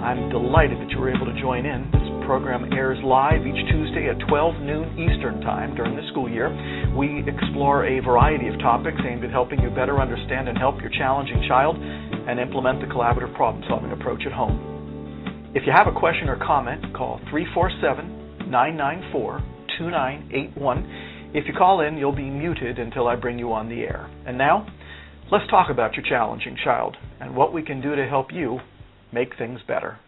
I'm delighted that you were able to join in. This program airs live each Tuesday at 12 noon Eastern Time during the school year. We explore a variety of topics aimed at helping you better understand and help your challenging child and implement the collaborative problem solving approach at home. If you have a question or comment, call 347 994 2981. If you call in, you'll be muted until I bring you on the air. And now, let's talk about your challenging child and what we can do to help you make things better.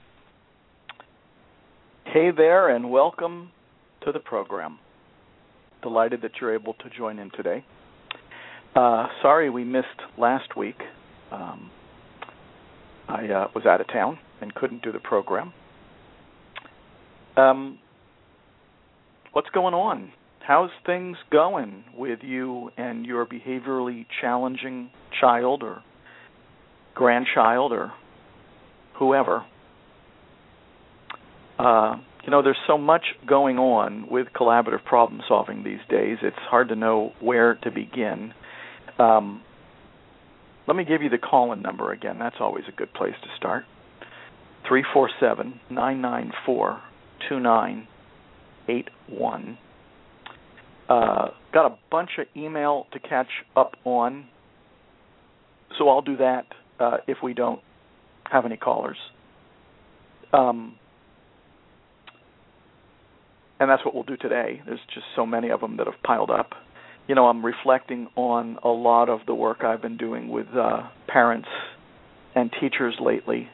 Hey there, and welcome to the program. Delighted that you're able to join in today. Uh, sorry we missed last week. Um, I uh, was out of town and couldn't do the program. Um, what's going on? How's things going with you and your behaviorally challenging child or grandchild or whoever? Uh, you know, there's so much going on with collaborative problem solving these days. It's hard to know where to begin. Um, let me give you the call in number again. That's always a good place to start. 347 994 2981. Uh, got a bunch of email to catch up on, so I'll do that uh, if we don't have any callers. Um, and that's what we'll do today. There's just so many of them that have piled up. You know, I'm reflecting on a lot of the work I've been doing with uh, parents and teachers lately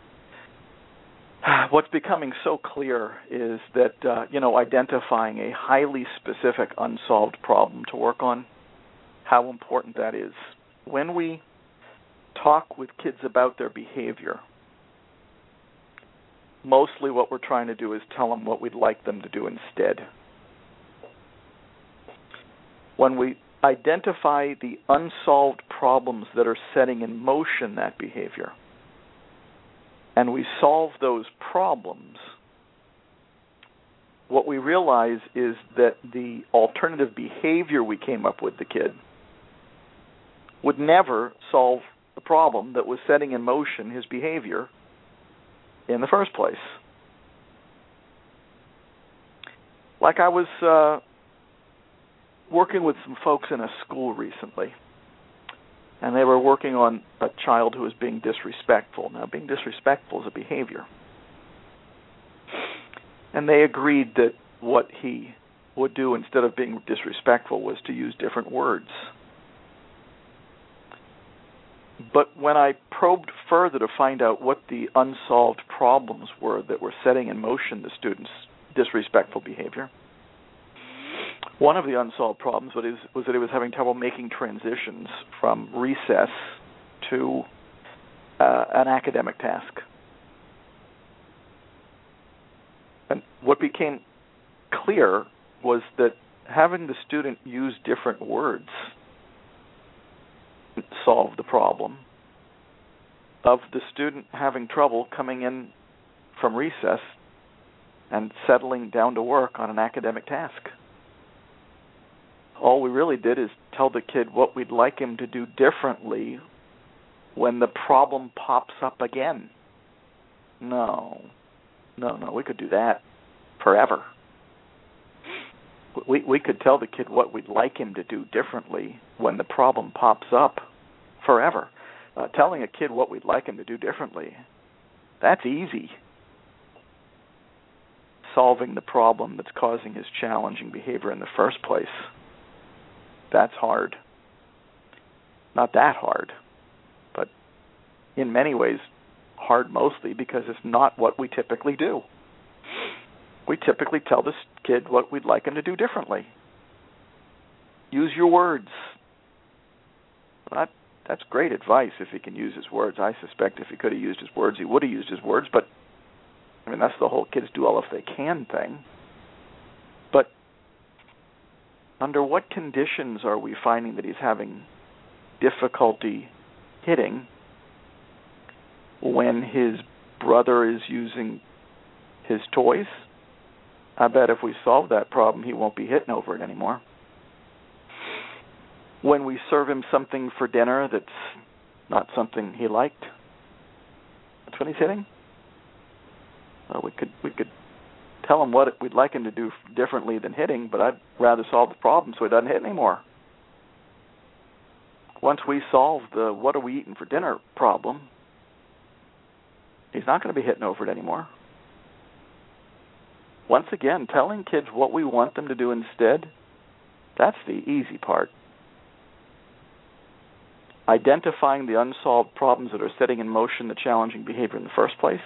what's becoming so clear is that uh, you know identifying a highly specific unsolved problem to work on how important that is when we talk with kids about their behavior mostly what we're trying to do is tell them what we'd like them to do instead. When we identify the unsolved problems that are setting in motion that behavior and we solve those problems, what we realize is that the alternative behavior we came up with the kid would never solve the problem that was setting in motion his behavior in the first place. Like I was uh, working with some folks in a school recently and they were working on a child who was being disrespectful. Now, being disrespectful is a behavior. And they agreed that what he would do instead of being disrespectful was to use different words. But when I probed further to find out what the unsolved problems were that were setting in motion the student's disrespectful behavior, one of the unsolved problems was, that he was having trouble making transitions from recess to uh, an academic task. And what became clear was that having the student use different words solved the problem of the student having trouble coming in from recess and settling down to work on an academic task all we really did is tell the kid what we'd like him to do differently when the problem pops up again. No. No, no, we could do that forever. We we could tell the kid what we'd like him to do differently when the problem pops up forever. Uh, telling a kid what we'd like him to do differently, that's easy. Solving the problem that's causing his challenging behavior in the first place that's hard. Not that hard, but in many ways hard mostly because it's not what we typically do. We typically tell this kid what we'd like him to do differently. Use your words. That that's great advice if he can use his words. I suspect if he could have used his words, he would have used his words, but I mean, that's the whole kids do all if they can thing. But under what conditions are we finding that he's having difficulty hitting when his brother is using his toys? I bet if we solve that problem, he won't be hitting over it anymore. When we serve him something for dinner that's not something he liked, that's when he's hitting. Well, we could we could tell him what we'd like him to do differently than hitting, but I'd rather solve the problem so he doesn't hit anymore. Once we solve the what are we eating for dinner problem, he's not going to be hitting over it anymore. Once again, telling kids what we want them to do instead, that's the easy part. Identifying the unsolved problems that are setting in motion the challenging behavior in the first place,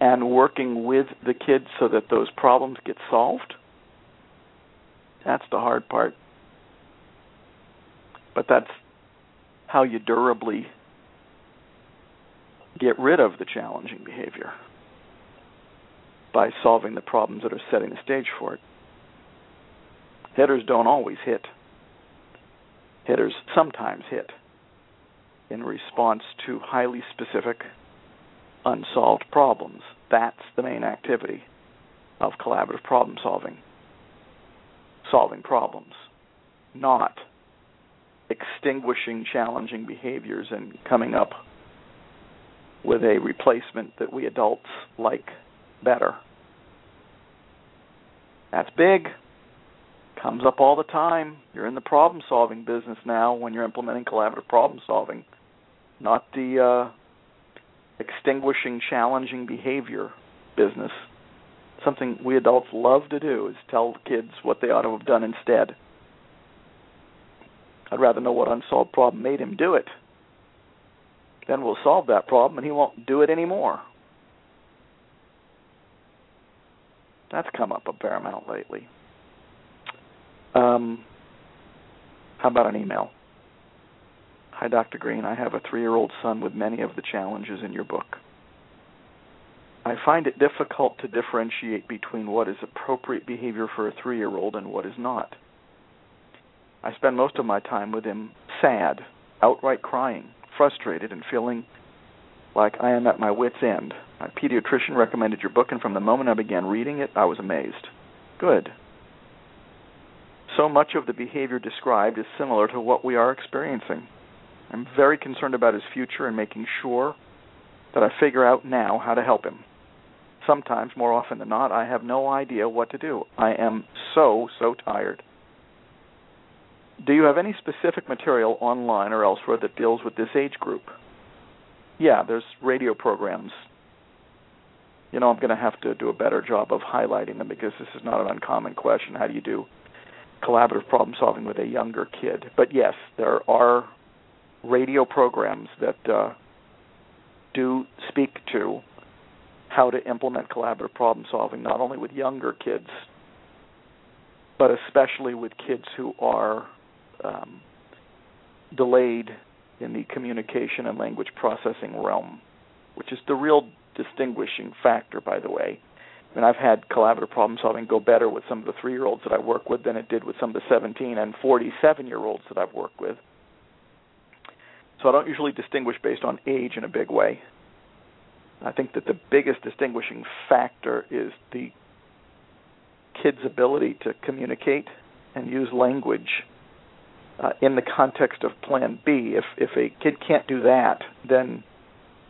and working with the kids so that those problems get solved, that's the hard part. But that's how you durably get rid of the challenging behavior by solving the problems that are setting the stage for it. Hitters don't always hit. Hitters sometimes hit in response to highly specific unsolved problems. That's the main activity of collaborative problem solving. Solving problems, not extinguishing challenging behaviors and coming up with a replacement that we adults like better. That's big. Comes up all the time. You're in the problem solving business now when you're implementing collaborative problem solving, not the uh, extinguishing challenging behavior business. Something we adults love to do is tell kids what they ought to have done instead. I'd rather know what unsolved problem made him do it. Then we'll solve that problem and he won't do it anymore. That's come up a fair amount lately. Um, how about an email? Hi, Dr. Greene. I have a three year old son with many of the challenges in your book. I find it difficult to differentiate between what is appropriate behavior for a three year old and what is not. I spend most of my time with him sad, outright crying, frustrated, and feeling like I am at my wits' end. My pediatrician recommended your book, and from the moment I began reading it, I was amazed. Good. So much of the behavior described is similar to what we are experiencing. I'm very concerned about his future and making sure that I figure out now how to help him. Sometimes, more often than not, I have no idea what to do. I am so, so tired. Do you have any specific material online or elsewhere that deals with this age group? Yeah, there's radio programs. You know, I'm going to have to do a better job of highlighting them because this is not an uncommon question. How do you do collaborative problem solving with a younger kid? But yes, there are radio programs that uh, do speak to how to implement collaborative problem solving, not only with younger kids, but especially with kids who are um, delayed in the communication and language processing realm, which is the real distinguishing factor, by the way. Mean, I've had collaborative problem solving go better with some of the three year olds that I work with than it did with some of the 17 and 47 year olds that I've worked with. So I don't usually distinguish based on age in a big way. I think that the biggest distinguishing factor is the kid's ability to communicate and use language uh, in the context of Plan B. If if a kid can't do that, then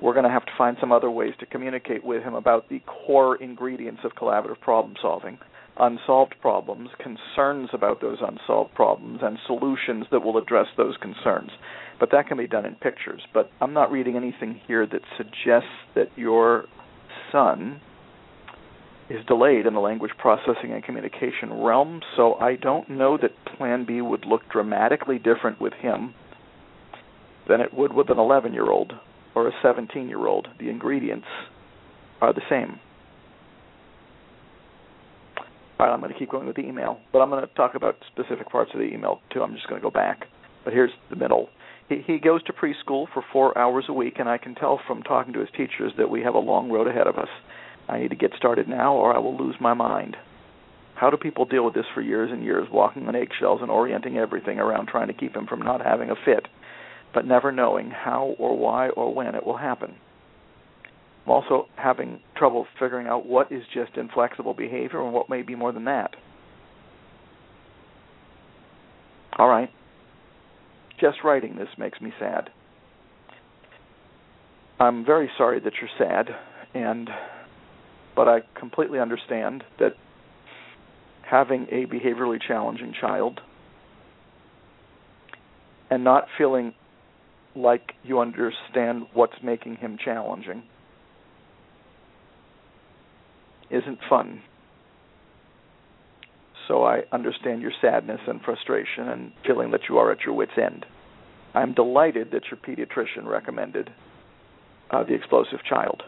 we're going to have to find some other ways to communicate with him about the core ingredients of collaborative problem solving unsolved problems, concerns about those unsolved problems, and solutions that will address those concerns. But that can be done in pictures. But I'm not reading anything here that suggests that your son is delayed in the language processing and communication realm, so I don't know that Plan B would look dramatically different with him than it would with an 11 year old or a 17 year old. The ingredients are the same. All right, I'm going to keep going with the email, but I'm going to talk about specific parts of the email too. I'm just going to go back. But here's the middle. He, he goes to preschool for four hours a week, and I can tell from talking to his teachers that we have a long road ahead of us. I need to get started now or I will lose my mind. How do people deal with this for years and years, walking on eggshells and orienting everything around trying to keep him from not having a fit, but never knowing how or why or when it will happen? I'm also having trouble figuring out what is just inflexible behavior and what may be more than that. All right. Just writing this makes me sad. I'm very sorry that you're sad and but I completely understand that having a behaviorally challenging child and not feeling like you understand what's making him challenging isn't fun. So I understand your sadness and frustration and feeling that you are at your wits' end. I'm delighted that your pediatrician recommended uh, The Explosive Child.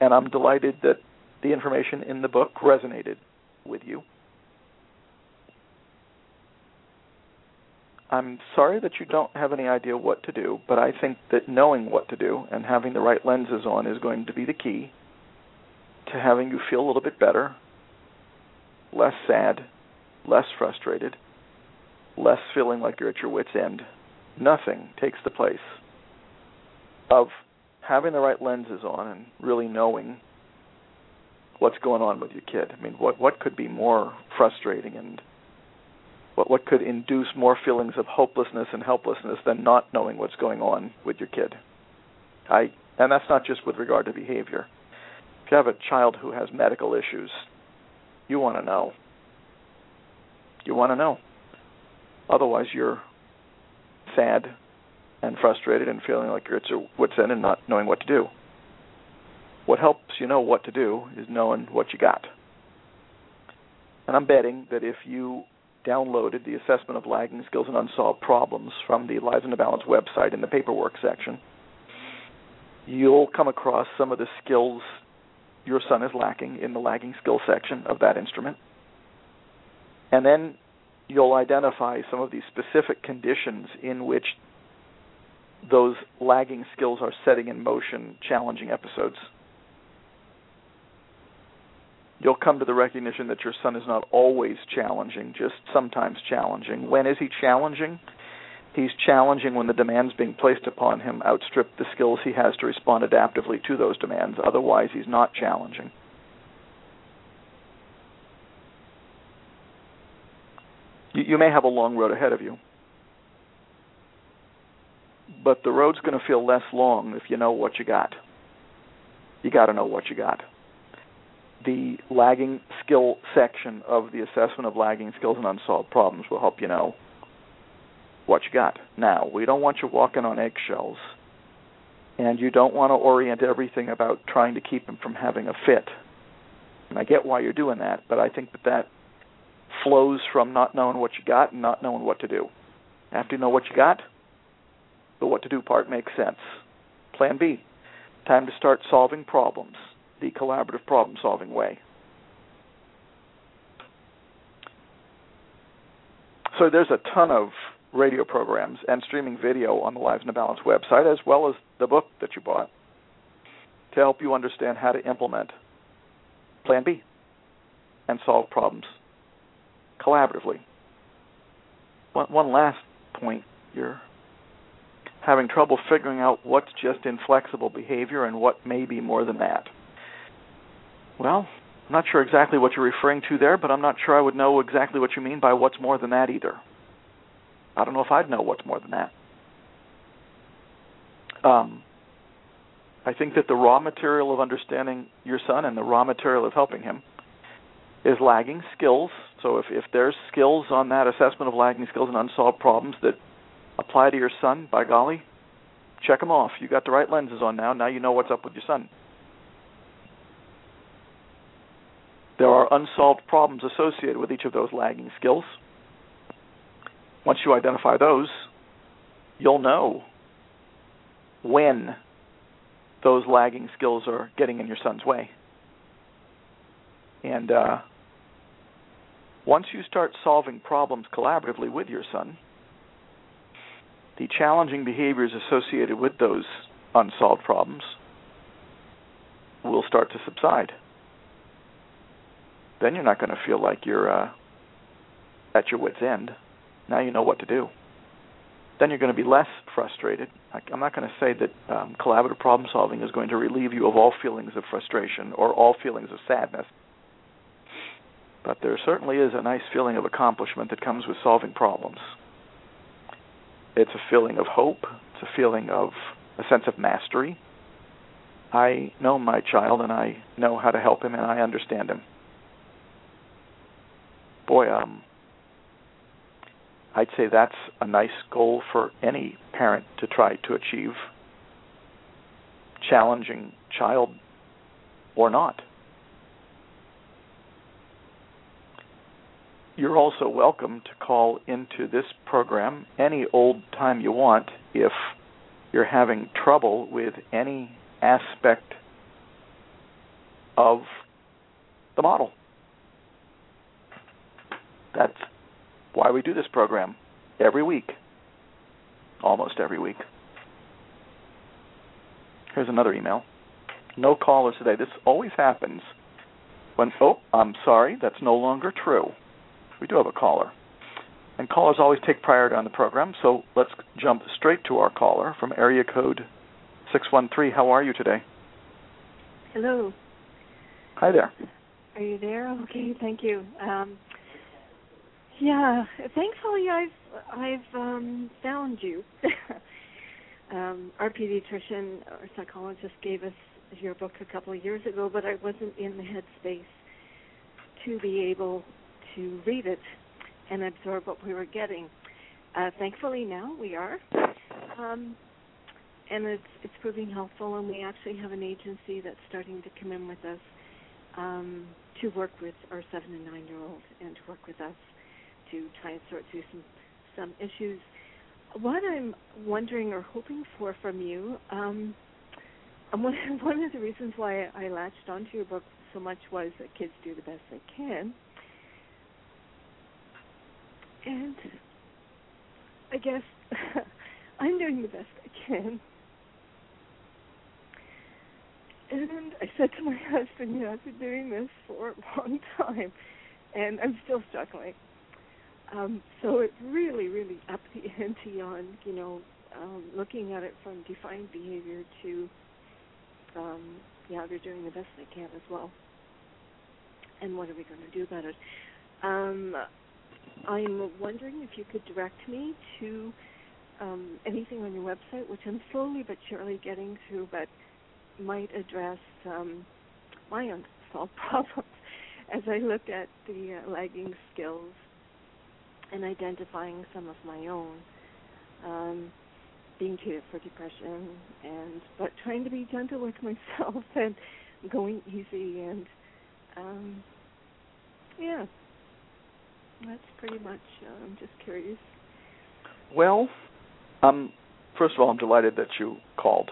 And I'm delighted that the information in the book resonated with you. I'm sorry that you don't have any idea what to do, but I think that knowing what to do and having the right lenses on is going to be the key to having you feel a little bit better, less sad, less frustrated, less feeling like you're at your wits' end. Nothing takes the place of having the right lenses on and really knowing what's going on with your kid. I mean, what what could be more frustrating and what what could induce more feelings of hopelessness and helplessness than not knowing what's going on with your kid? I and that's not just with regard to behavior. If you have a child who has medical issues, you want to know. You want to know. Otherwise, you're sad and frustrated and feeling like you're at your wits' end and not knowing what to do. What helps you know what to do is knowing what you got. And I'm betting that if you downloaded the assessment of lagging skills and unsolved problems from the Lives in the Balance website in the paperwork section, you'll come across some of the skills your son is lacking in the lagging skill section of that instrument. And then you'll identify some of the specific conditions in which those lagging skills are setting in motion challenging episodes you'll come to the recognition that your son is not always challenging, just sometimes challenging. When is he challenging? He's challenging when the demands being placed upon him outstrip the skills he has to respond adaptively to those demands. Otherwise, he's not challenging. You, you may have a long road ahead of you, but the road's going to feel less long if you know what you got. You got to know what you got the lagging skill section of the assessment of lagging skills and unsolved problems will help you know what you got. Now, we don't want you walking on eggshells, and you don't want to orient everything about trying to keep him from having a fit. And I get why you're doing that, but I think that that flows from not knowing what you got and not knowing what to do. After you know what you got, the what to do part makes sense. Plan B. Time to start solving problems the collaborative problem solving way. So there's a ton of radio programs and streaming video on the Lives in the Balance website, as well as the book that you bought, to help you understand how to implement Plan B and solve problems collaboratively. One, one last point you're having trouble figuring out what's just inflexible behavior and what may be more than that. Well, I'm not sure exactly what you're referring to there, but I'm not sure I would know exactly what you mean by what's more than that either. I don't know if I'd know what's more than that. Um, I think that the raw material of understanding your son and the raw material of helping him is lagging skills. So if, if there's skills on that assessment of lagging skills and unsolved problems that apply to your son, by golly, check them off. You got the right lenses on now. Now you know what's up with your son. There are unsolved problems associated with each of those lagging skills. Once you identify those, you'll know when those lagging skills are getting in your son's way. And uh, once you start solving problems collaboratively with your son, the challenging behaviors associated with those unsolved problems will start to subside. Then you're not going to feel like you're uh, at your wits' end. Now you know what to do. Then you're going to be less frustrated. I'm not going to say that um, collaborative problem solving is going to relieve you of all feelings of frustration or all feelings of sadness. But there certainly is a nice feeling of accomplishment that comes with solving problems. It's a feeling of hope, it's a feeling of a sense of mastery. I know my child and I know how to help him and I understand him. Boy, um, I'd say that's a nice goal for any parent to try to achieve, challenging child or not. You're also welcome to call into this program any old time you want if you're having trouble with any aspect of the model. That's why we do this program every week, almost every week. Here's another email. No callers today. This always happens when, oh, I'm sorry, that's no longer true. We do have a caller. And callers always take priority on the program, so let's jump straight to our caller from area code 613. How are you today? Hello. Hi there. Are you there? Okay, thank you. Um, yeah, thankfully I've I've um, found you. um, our pediatrician or psychologist gave us your book a couple of years ago, but I wasn't in the headspace to be able to read it and absorb what we were getting. Uh, thankfully now we are, um, and it's it's proving helpful. And we actually have an agency that's starting to come in with us um, to work with our seven and nine year old and to work with us to try and sort through some some issues. What I'm wondering or hoping for from you, um, one one of the reasons why I latched onto your book so much was that kids do the best they can, and I guess I'm doing the best I can. And I said to my husband, you know, I've been doing this for a long time, and I'm still struggling. Um, so it really, really upped the ante on, you know, um, looking at it from defined behavior to, um, yeah, they're doing the best they can as well. And what are we going to do about it? Um, I'm wondering if you could direct me to um, anything on your website, which I'm slowly but surely getting through, but might address um, my unsolved problems as I look at the uh, lagging skills and identifying some of my own. Um, being treated for depression and but trying to be gentle with myself and going easy and um yeah. That's pretty much uh, i'm just curious. Well um first of all i'm delighted that you called.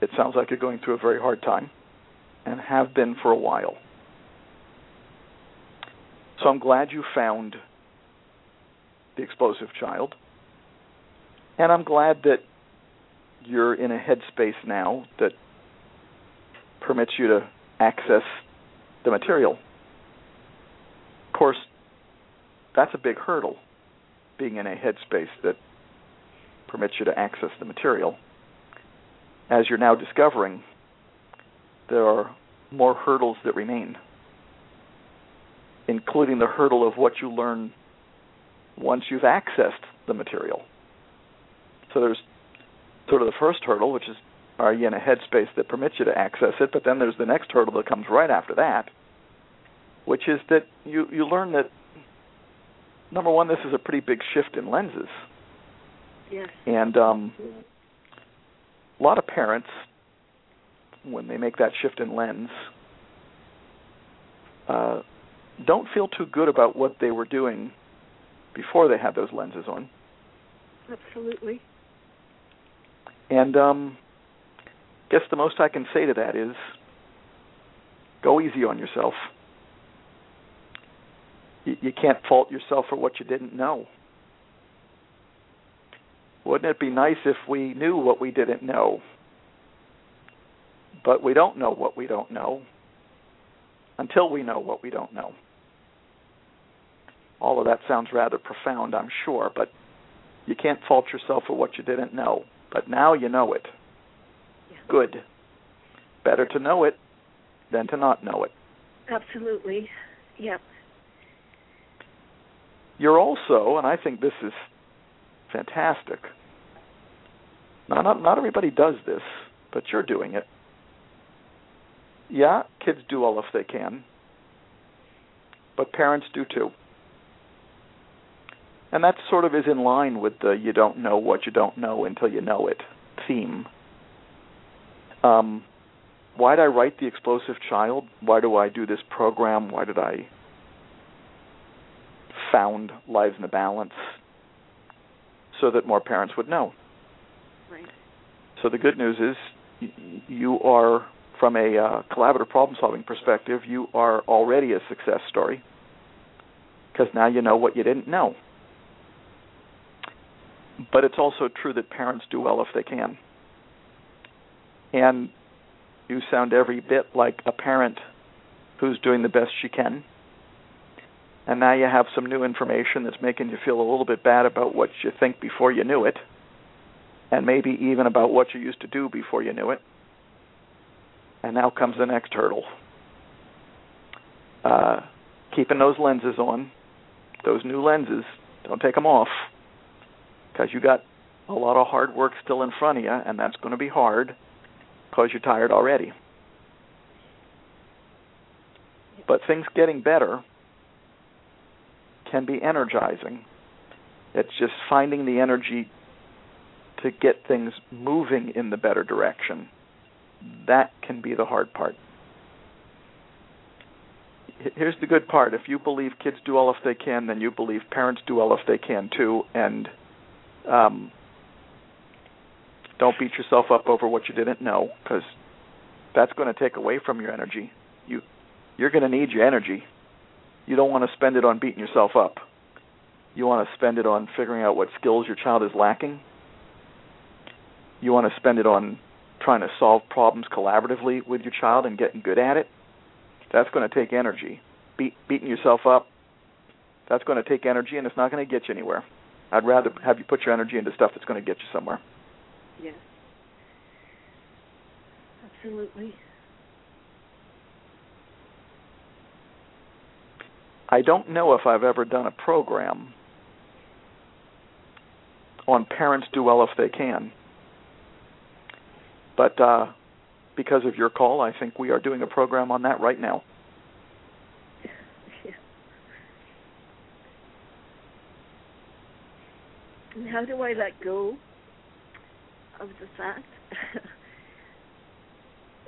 It sounds like you're going through a very hard time and have been for a while. So i'm glad you found the explosive child. And I'm glad that you're in a headspace now that permits you to access the material. Of course, that's a big hurdle, being in a headspace that permits you to access the material. As you're now discovering, there are more hurdles that remain, including the hurdle of what you learn once you've accessed the material. So there's sort of the first hurdle, which is are you in a headspace that permits you to access it? But then there's the next hurdle that comes right after that, which is that you you learn that number one, this is a pretty big shift in lenses. Yes. And um, a lot of parents, when they make that shift in lens, uh, don't feel too good about what they were doing before they had those lenses on. Absolutely. And um guess the most I can say to that is go easy on yourself. You, you can't fault yourself for what you didn't know. Wouldn't it be nice if we knew what we didn't know? But we don't know what we don't know until we know what we don't know. All of that sounds rather profound, I'm sure, but you can't fault yourself for what you didn't know. But now you know it. Yeah. Good. Better to know it than to not know it. Absolutely. Yep. You're also, and I think this is fantastic. Now, not not everybody does this, but you're doing it. Yeah, kids do all if they can, but parents do too. And that sort of is in line with the you don't know what you don't know until you know it theme. Um, why did I write The Explosive Child? Why do I do this program? Why did I found Lives in the Balance? So that more parents would know. Right. So the good news is you are, from a uh, collaborative problem solving perspective, you are already a success story because now you know what you didn't know. But it's also true that parents do well if they can. And you sound every bit like a parent who's doing the best she can. And now you have some new information that's making you feel a little bit bad about what you think before you knew it, and maybe even about what you used to do before you knew it. And now comes the next hurdle. Uh, keeping those lenses on, those new lenses, don't take them off, because you got a lot of hard work still in front of you, and that's going to be hard because you're tired already. But things getting better can be energizing. It's just finding the energy to get things moving in the better direction. That can be the hard part. Here's the good part. If you believe kids do all if they can, then you believe parents do all if they can too. And um, don't beat yourself up over what you didn't know, because that's going to take away from your energy. You you're going to need your energy. You don't want to spend it on beating yourself up. You want to spend it on figuring out what skills your child is lacking. You want to spend it on trying to solve problems collaboratively with your child and getting good at it. That's going to take energy. Beat, beating yourself up, that's going to take energy and it's not going to get you anywhere. I'd rather have you put your energy into stuff that's going to get you somewhere. Yes. Absolutely. I don't know if I've ever done a program on parents do well if they can. But uh, because of your call, I think we are doing a program on that right now. Yeah. How do I let go of the fact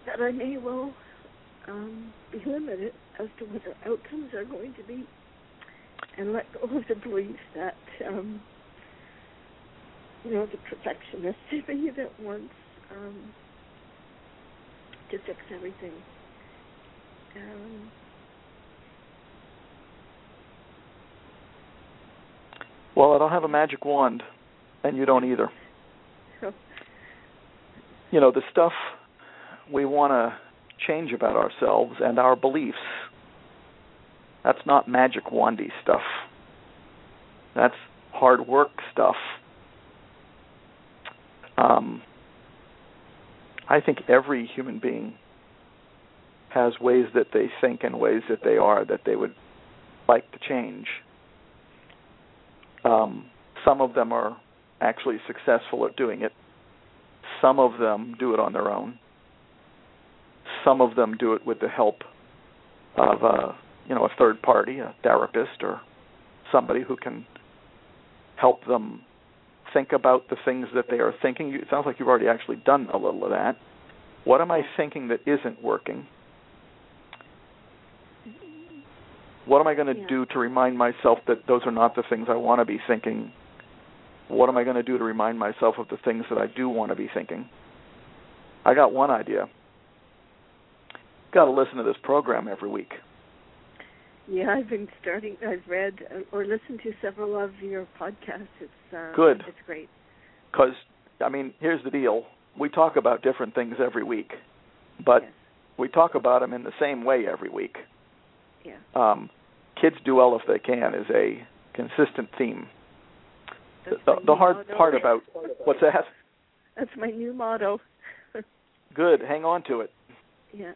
that I may well um, be limited as to what the outcomes are going to be, and let go of the belief that um, you know the perfectionist me that wants um, to fix everything. Um, well, I don't have a magic wand, and you don't either. You know, the stuff we want to change about ourselves and our beliefs, that's not magic wandy stuff. That's hard work stuff. Um, I think every human being has ways that they think and ways that they are that they would like to change. Um, some of them are actually successful at doing it. Some of them do it on their own. Some of them do it with the help of a you know a third party, a therapist, or somebody who can help them think about the things that they are thinking. It sounds like you've already actually done a little of that. What am I thinking that isn't working? What am I going to Yeah. do to remind myself that those are not the things I want to be thinking? What am I going to do to remind myself of the things that I do want to be thinking? I got one idea. Got to listen to this program every week. yeah, I've been starting. I've read uh, or listened to several of your podcasts. It's uh, Good. It's great. Because, I mean, here's the deal. We talk about different things every week. but yes. we talk about them in the same way every week. Yeah. Um, kids do well if they can is a consistent theme. That's The, the hard motto. part about what's that? That's my new motto. Good, hang on to it. yeah.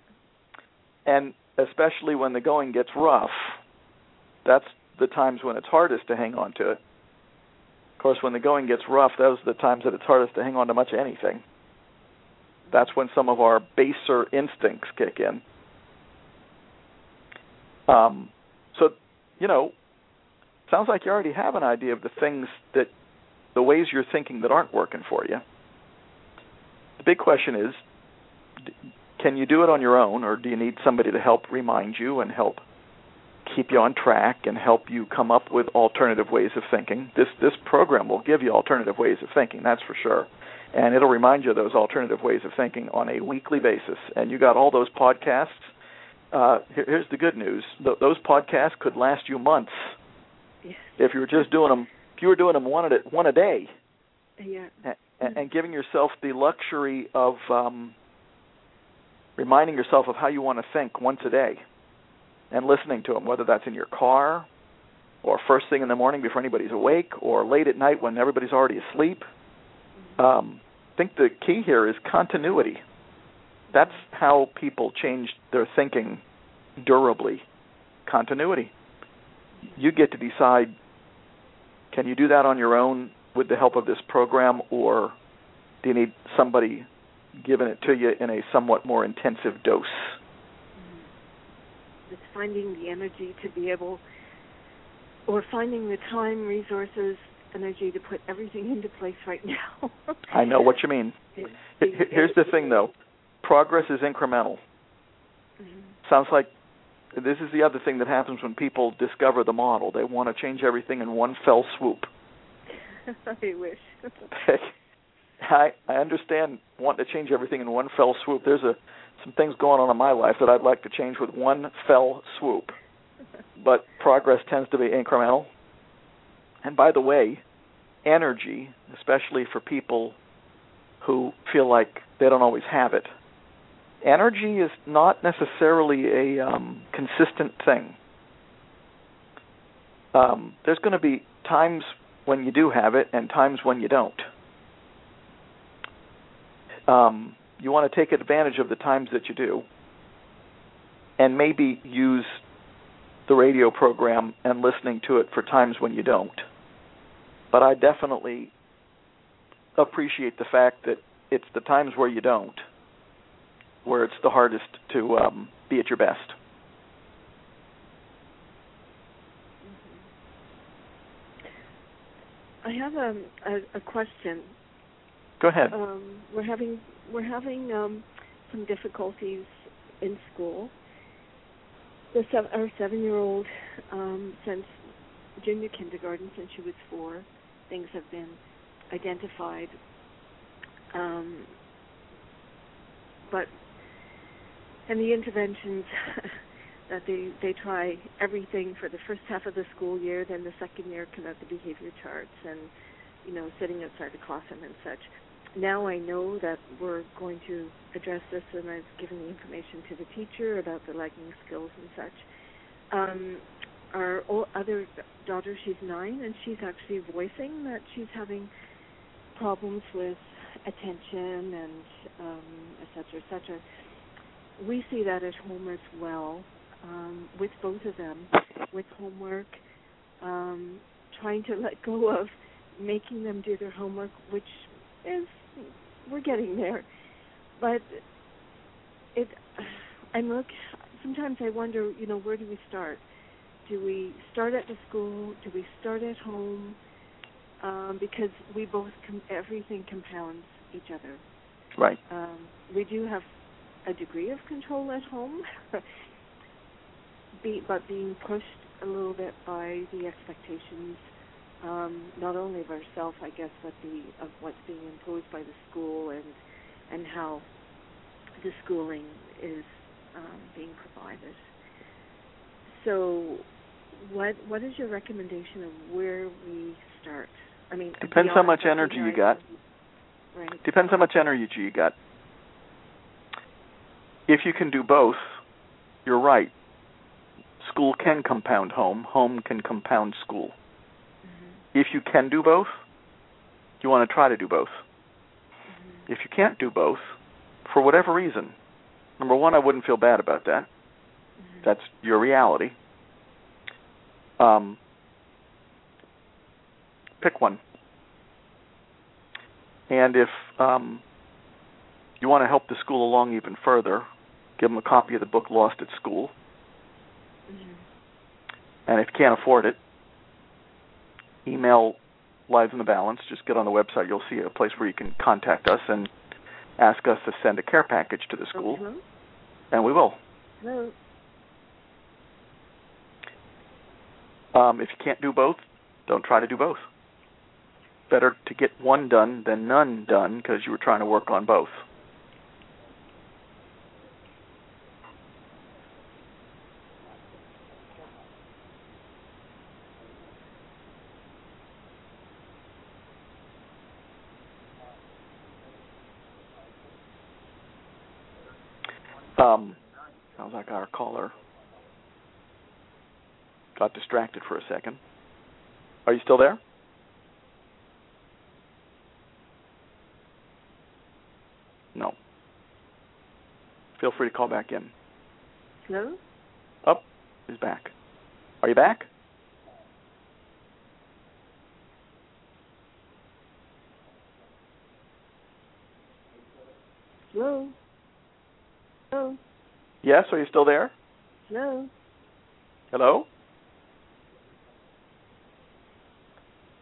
And especially when the going gets rough, that's the times when it's hardest to hang on to it. Of course, when the going gets rough, those are the times that it's hardest to hang on to much anything. That's when some of our baser instincts kick in. Um, you know, sounds like you already have an idea of the things that, the ways you're thinking that aren't working for you. The big question is, can you do it on your own, or do you need somebody to help remind you and help keep you on track and help you come up with alternative ways of thinking? This this program will give you alternative ways of thinking, that's for sure. And it'll remind you of those alternative ways of thinking on a weekly basis. And you got all those podcasts. Uh, here, here's the good news: Th- those podcasts could last you months Yes. if you were just doing them. If you were doing them one a one a day, Yeah. and, and giving yourself the luxury of um, reminding yourself of how you want to think once a day, and listening to them, whether that's in your car, or first thing in the morning before anybody's awake, or late at night when everybody's already asleep. Um, I think the key here is continuity. That's how people change their thinking durably. Continuity. You get to decide can you do that on your own with the help of this program, or do you need somebody giving it to you in a somewhat more intensive dose? It's finding the energy to be able, or finding the time, resources, energy to put everything into place right now. I know what you mean. It- H- h- Here's the thing, though progress is incremental. Mhm. Sounds like this is the other thing that happens when people discover the model. They want to change everything in one fell swoop. I wish. I I understand wanting to change everything in one fell swoop. There's a some things going on in my life that I'd like to change with one fell swoop. But progress tends to be incremental. And by the way, energy, especially for people who feel like they don't always have it, energy is not necessarily a um, consistent thing. Um, there's going to be times when you do have it and times when you don't. Um, you want to take advantage of the times that you do, and maybe use the radio program and listening to it for times when you don't. But I definitely appreciate the fact that it's the times where you don't where it's the hardest to um, be at your best. I have a, a, a question. Go ahead. Um, we're having we're having um, some difficulties in school. The seven, our seven-year-old, um, since junior kindergarten, since she was four, things have been identified. Um, but and the interventions that they they try everything for the first half of the school year, then the second year come out the behavior charts and you know sitting outside the classroom and such. Now I know that we're going to address this, and I've given the information to the teacher about the lagging skills and such. Um, our other daughter, she's nine, and she's actually voicing that she's having problems with attention and um, et cetera, et cetera. We see that at home as well, um, with both of them, with homework, um, trying to let go of making them do their homework, which is we're getting there, but it. And look, sometimes I wonder, you know, where do we start? Do we start at the school? Do we start at home? Um, because we both com- everything compounds each other. Right. Um, we do have a degree of control at home, be, but being pushed a little bit by the expectations, um, not only of ourselves, I guess, but the of what's being imposed by the school and and how the schooling is um, being provided. So, what what is your recommendation of where we start? I mean, Depends how much energy you got. Right. Depends how much energy you got. If you can do both, you're right. School can compound home, home can compound school. Mm-hmm. If you can do both, you want to try to do both. Mm-hmm. If you can't do both, for whatever reason, number one, I wouldn't feel bad about that. Mm-hmm. That's your reality. Um, pick one. And if um, you want to help the school along even further, give them a copy of the book Lost at School. Mm-hmm. And if you can't afford it, email Lives in the Balance. Just get on the website. You'll see a place where you can contact us and ask us to send a care package to the school, hello? and we will. Hello? Um, if you can't do both, don't try to do both. Better to get one done than none done because you were trying to work on both. Um, sounds like our caller got distracted for a second. Are you still there? No. Feel free to call back in. Hello? Up, he's back. Are you back? Hello? Hello? Yes, are you still there? Hello? Hello?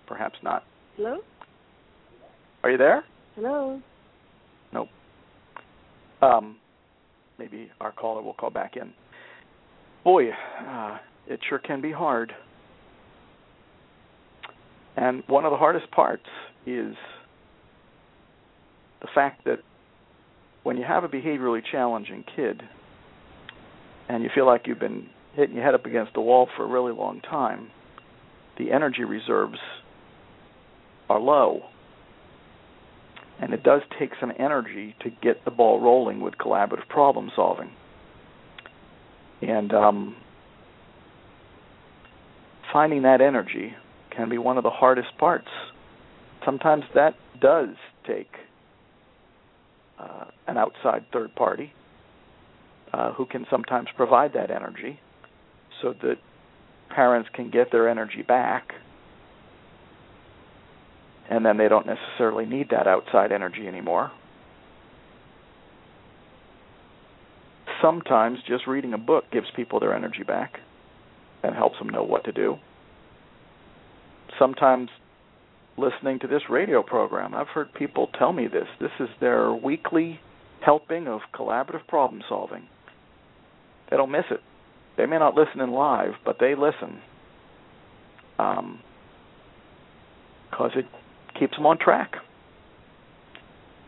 Perhaps not. Hello? Are you there? Hello? Nope. Um, maybe our caller will call back in. Boy, uh, it sure can be hard. And one of the hardest parts is the fact that when you have a behaviorally challenging kid and you feel like you've been hitting your head up against the wall for a really long time, the energy reserves are low. And it does take some energy to get the ball rolling with collaborative problem solving. And um, finding that energy can be one of the hardest parts. Sometimes that does take uh, an outside third party uh, who can sometimes provide that energy so that parents can get their energy back and then they don't necessarily need that outside energy anymore. Sometimes just reading a book gives people their energy back and helps them know what to do. Sometimes listening to this radio program, I've heard people tell me this. This is their weekly helping of collaborative problem solving. They don't miss it. They may not listen in live, but they listen. Um, because it keeps them on track,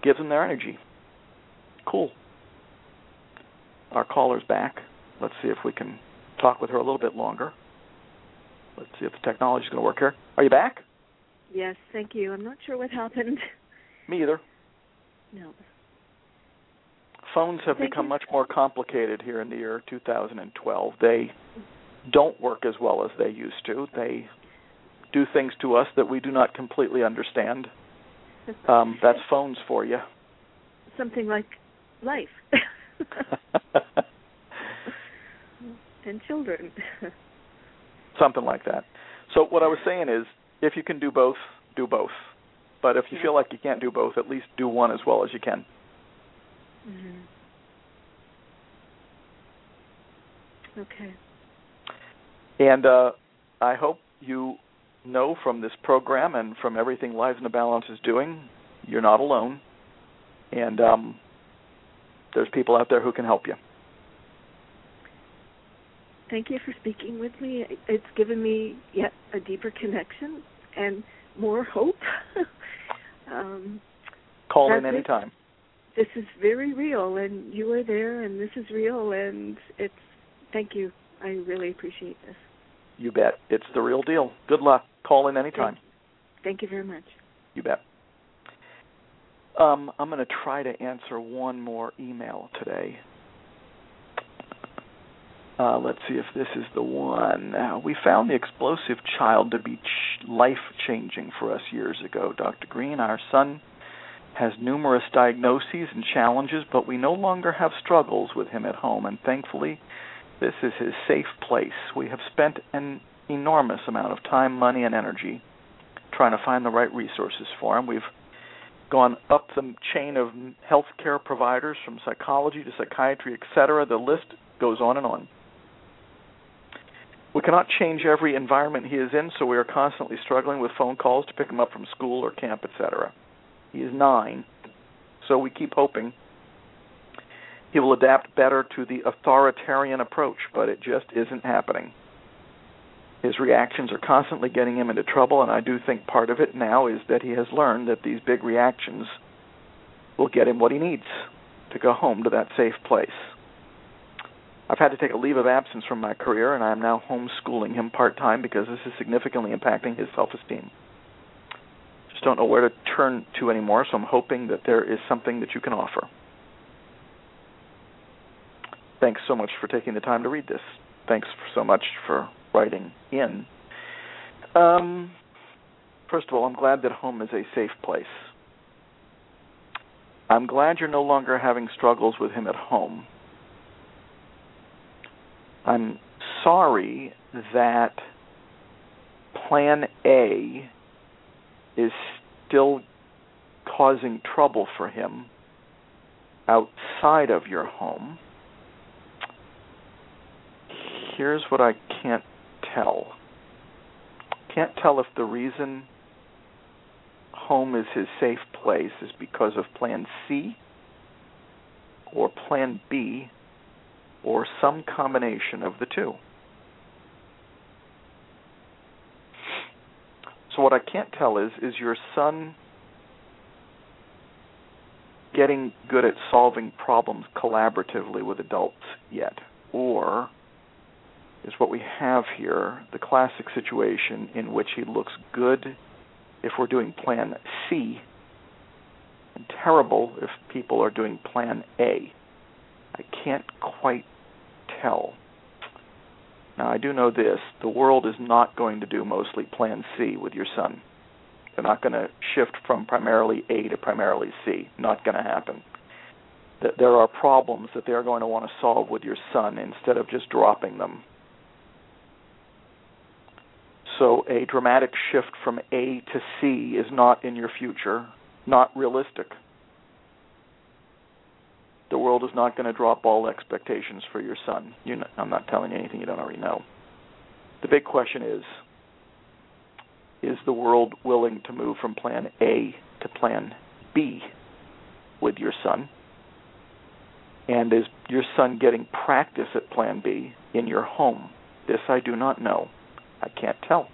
gives them their energy. Cool. Our caller's back. Let's see if we can talk with her a little bit longer. Let's see if the technology's going to work here. Are you back? Yes, thank you. I'm not sure what happened. Me either. No. Phones have Thank become you. much more complicated here in the year 2012. They don't work as well as they used to. They do things to us that we do not completely understand. Um, that's phones for you. Something like life. and children. Something like that. So what I was saying is, if you can do both, do both. But if you Yeah. feel like you can't do both, at least do one as well as you can. hmm Okay. And uh, I hope you know from this program and from everything Lives in the Balance is doing, you're not alone. And um, there's people out there who can help you. Thank you for speaking with me. It's given me yet a deeper connection and more hope. um, Call in anytime. this is very real, and you are there, and this is real, and it's. Thank you. I really appreciate this. You bet. It's the real deal. Good luck. Call in anytime. Thank you very much. You bet. Um, I'm going to try to answer one more email today. Uh, let's see if this is the one. Uh, we found the explosive child to be ch- life changing for us years ago, Dr. Greene. Our son has numerous diagnoses and challenges, but we no longer have struggles with him at home, and thankfully, this is his safe place. We have spent an enormous amount of time, money, and energy trying to find the right resources for him. We've gone up the chain of healthcare providers from psychology to psychiatry, etc. The list goes on and on. We cannot change every environment he is in, so we are constantly struggling with phone calls to pick him up from school or camp, etc. He is nine, so we keep hoping he will adapt better to the authoritarian approach, but it just isn't happening. His reactions are constantly getting him into trouble, and I do think part of it now is that he has learned that these big reactions will get him what he needs to go home to that safe place. I've had to take a leave of absence from my career, and I am now homeschooling him part time because this is significantly impacting his self esteem. Just don't know where to turn to anymore, so I'm hoping that there is something that you can offer. Thanks so much for taking the time to read this. Thanks so much for writing in. Um, first of all, I'm glad that home is a safe place. I'm glad you're no longer having struggles with him at home. I'm sorry that plan A is still causing trouble for him outside of your home. Here's what I can't tell. Can't tell if the reason home is his safe place is because of plan C or plan B or some combination of the two. So what I can't tell is is your son getting good at solving problems collaboratively with adults yet or is what we have here the classic situation in which he looks good if we're doing plan C and terrible if people are doing plan A. I can't quite tell. Now, I do know this the world is not going to do mostly Plan C with your son. They're not going to shift from primarily A to primarily C. Not going to happen. There are problems that they are going to want to solve with your son instead of just dropping them. So, a dramatic shift from A to C is not in your future, not realistic the world is not going to drop all expectations for your son. You know, I'm not telling you anything you don't already know. The big question is is the world willing to move from plan A to plan B with your son? And is your son getting practice at plan B in your home? This I do not know. I can't tell.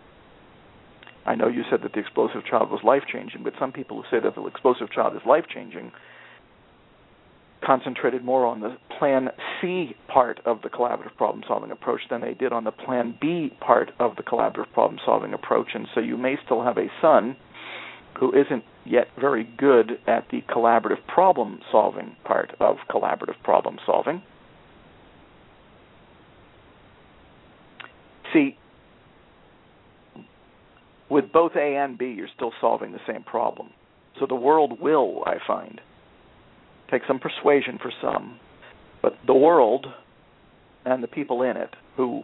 I know you said that the explosive child was life changing, but some people who say that the explosive child is life changing concentrated more on the Plan C part of the collaborative problem solving approach than they did on the Plan B part of the collaborative problem solving approach. And so you may still have a son who isn't yet very good at the collaborative problem solving part of collaborative problem solving. See, with both A and B, you're still solving the same problem. So the world will, I find, take some persuasion for some, but the world and the people in it who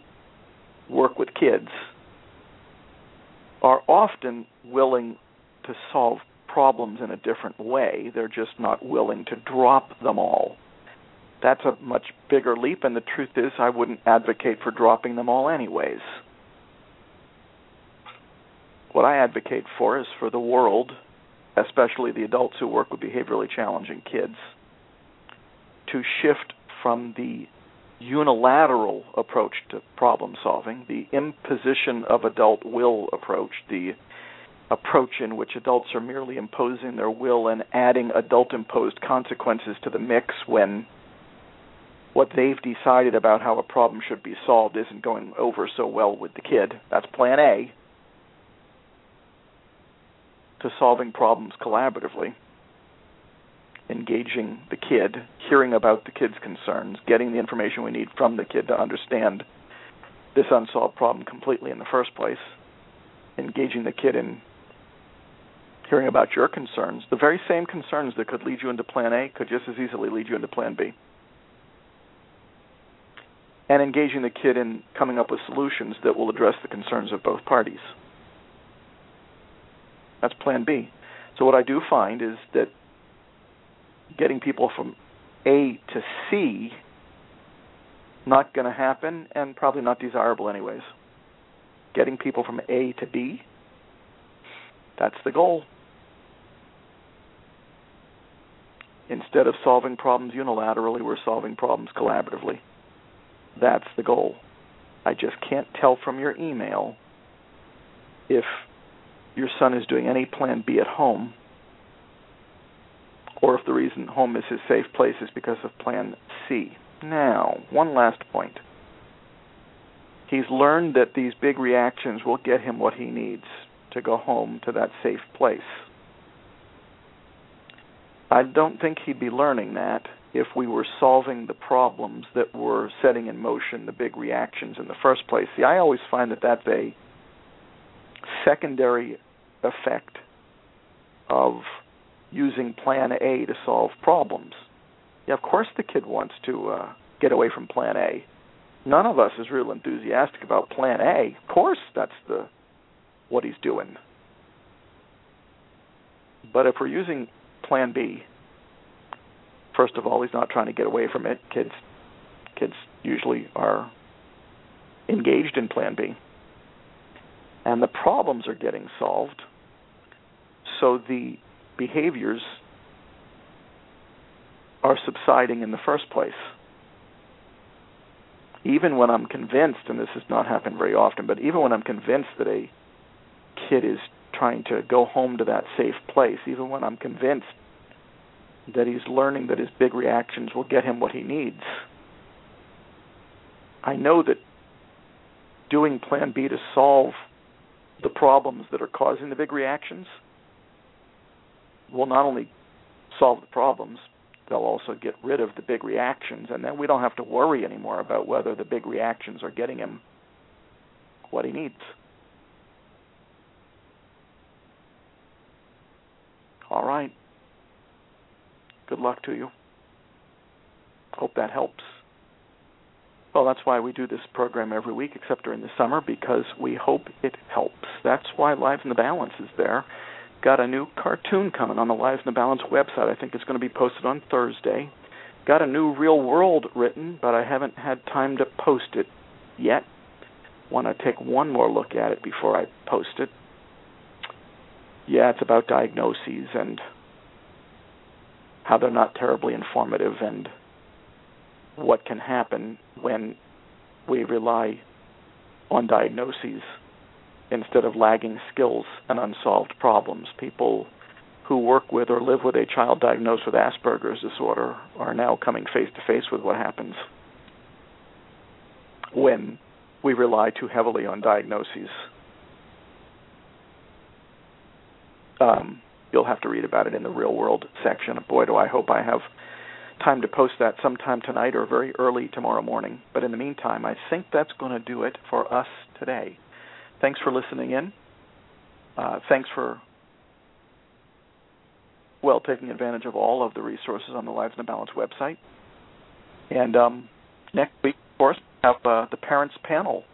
work with kids are often willing to solve problems in a different way. They're just not willing to drop them all. That's a much bigger leap, and the truth is, I wouldn't advocate for dropping them all, anyways. What I advocate for is for the world, especially the adults who work with behaviorally challenging kids, to shift from the unilateral approach to problem solving, the imposition of adult will approach, the approach in which adults are merely imposing their will and adding adult imposed consequences to the mix when what they've decided about how a problem should be solved isn't going over so well with the kid. That's plan A to solving problems collaboratively engaging the kid, hearing about the kid's concerns, getting the information we need from the kid to understand this unsolved problem completely in the first place, engaging the kid in hearing about your concerns, the very same concerns that could lead you into plan A could just as easily lead you into plan B. And engaging the kid in coming up with solutions that will address the concerns of both parties. That's plan B. So what I do find is that getting people from A to C not going to happen and probably not desirable anyways. Getting people from A to B that's the goal. Instead of solving problems unilaterally, we're solving problems collaboratively. That's the goal. I just can't tell from your email if your son is doing any plan B at home or if the reason home is his safe place is because of plan C. Now, one last point. He's learned that these big reactions will get him what he needs to go home to that safe place. I don't think he'd be learning that if we were solving the problems that were setting in motion the big reactions in the first place. See, I always find that that's a secondary effect of using plan A to solve problems. Yeah, of course the kid wants to uh, get away from plan A. None of us is real enthusiastic about plan A. Of course that's the what he's doing. But if we're using plan B, first of all, he's not trying to get away from it. Kids kids usually are engaged in plan B. And the problems are getting solved. So the behaviors are subsiding in the first place. Even when I'm convinced, and this has not happened very often, but even when I'm convinced that a kid is trying to go home to that safe place, even when I'm convinced that he's learning that his big reactions will get him what he needs. I know that doing plan B to solve the problems that are causing the big reactions will not only solve the problems, they'll also get rid of the big reactions, and then we don't have to worry anymore about whether the big reactions are getting him what he needs. All right. Good luck to you. Hope that helps. Well, that's why we do this program every week, except during the summer, because we hope it helps. That's why Lives in the Balance is there. Got a new cartoon coming on the Lives in the Balance website. I think it's going to be posted on Thursday. Got a new real world written, but I haven't had time to post it yet. Want to take one more look at it before I post it yeah, it's about diagnoses and how they're not terribly informative and what can happen when we rely on diagnoses instead of lagging skills and unsolved problems. People who work with or live with a child diagnosed with Asperger's disorder are now coming face to face with what happens when we rely too heavily on diagnoses um, you'll have to read about it in the real world section. Boy, do I hope I have time to post that sometime tonight or very early tomorrow morning. But in the meantime, I think that's going to do it for us today. Thanks for listening in. Uh, thanks for well taking advantage of all of the resources on the Lives in the Balance website. And um, next week, of course, we have uh, the parents panel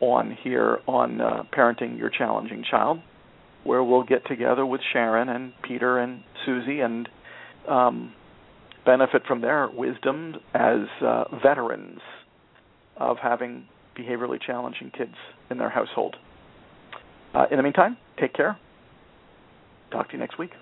on here on uh, parenting your challenging child where we'll get together with Sharon and Peter and Susie and um, benefit from their wisdom as uh, veterans of having behaviorally challenging kids in their household. Uh, in the meantime, take care. Talk to you next week.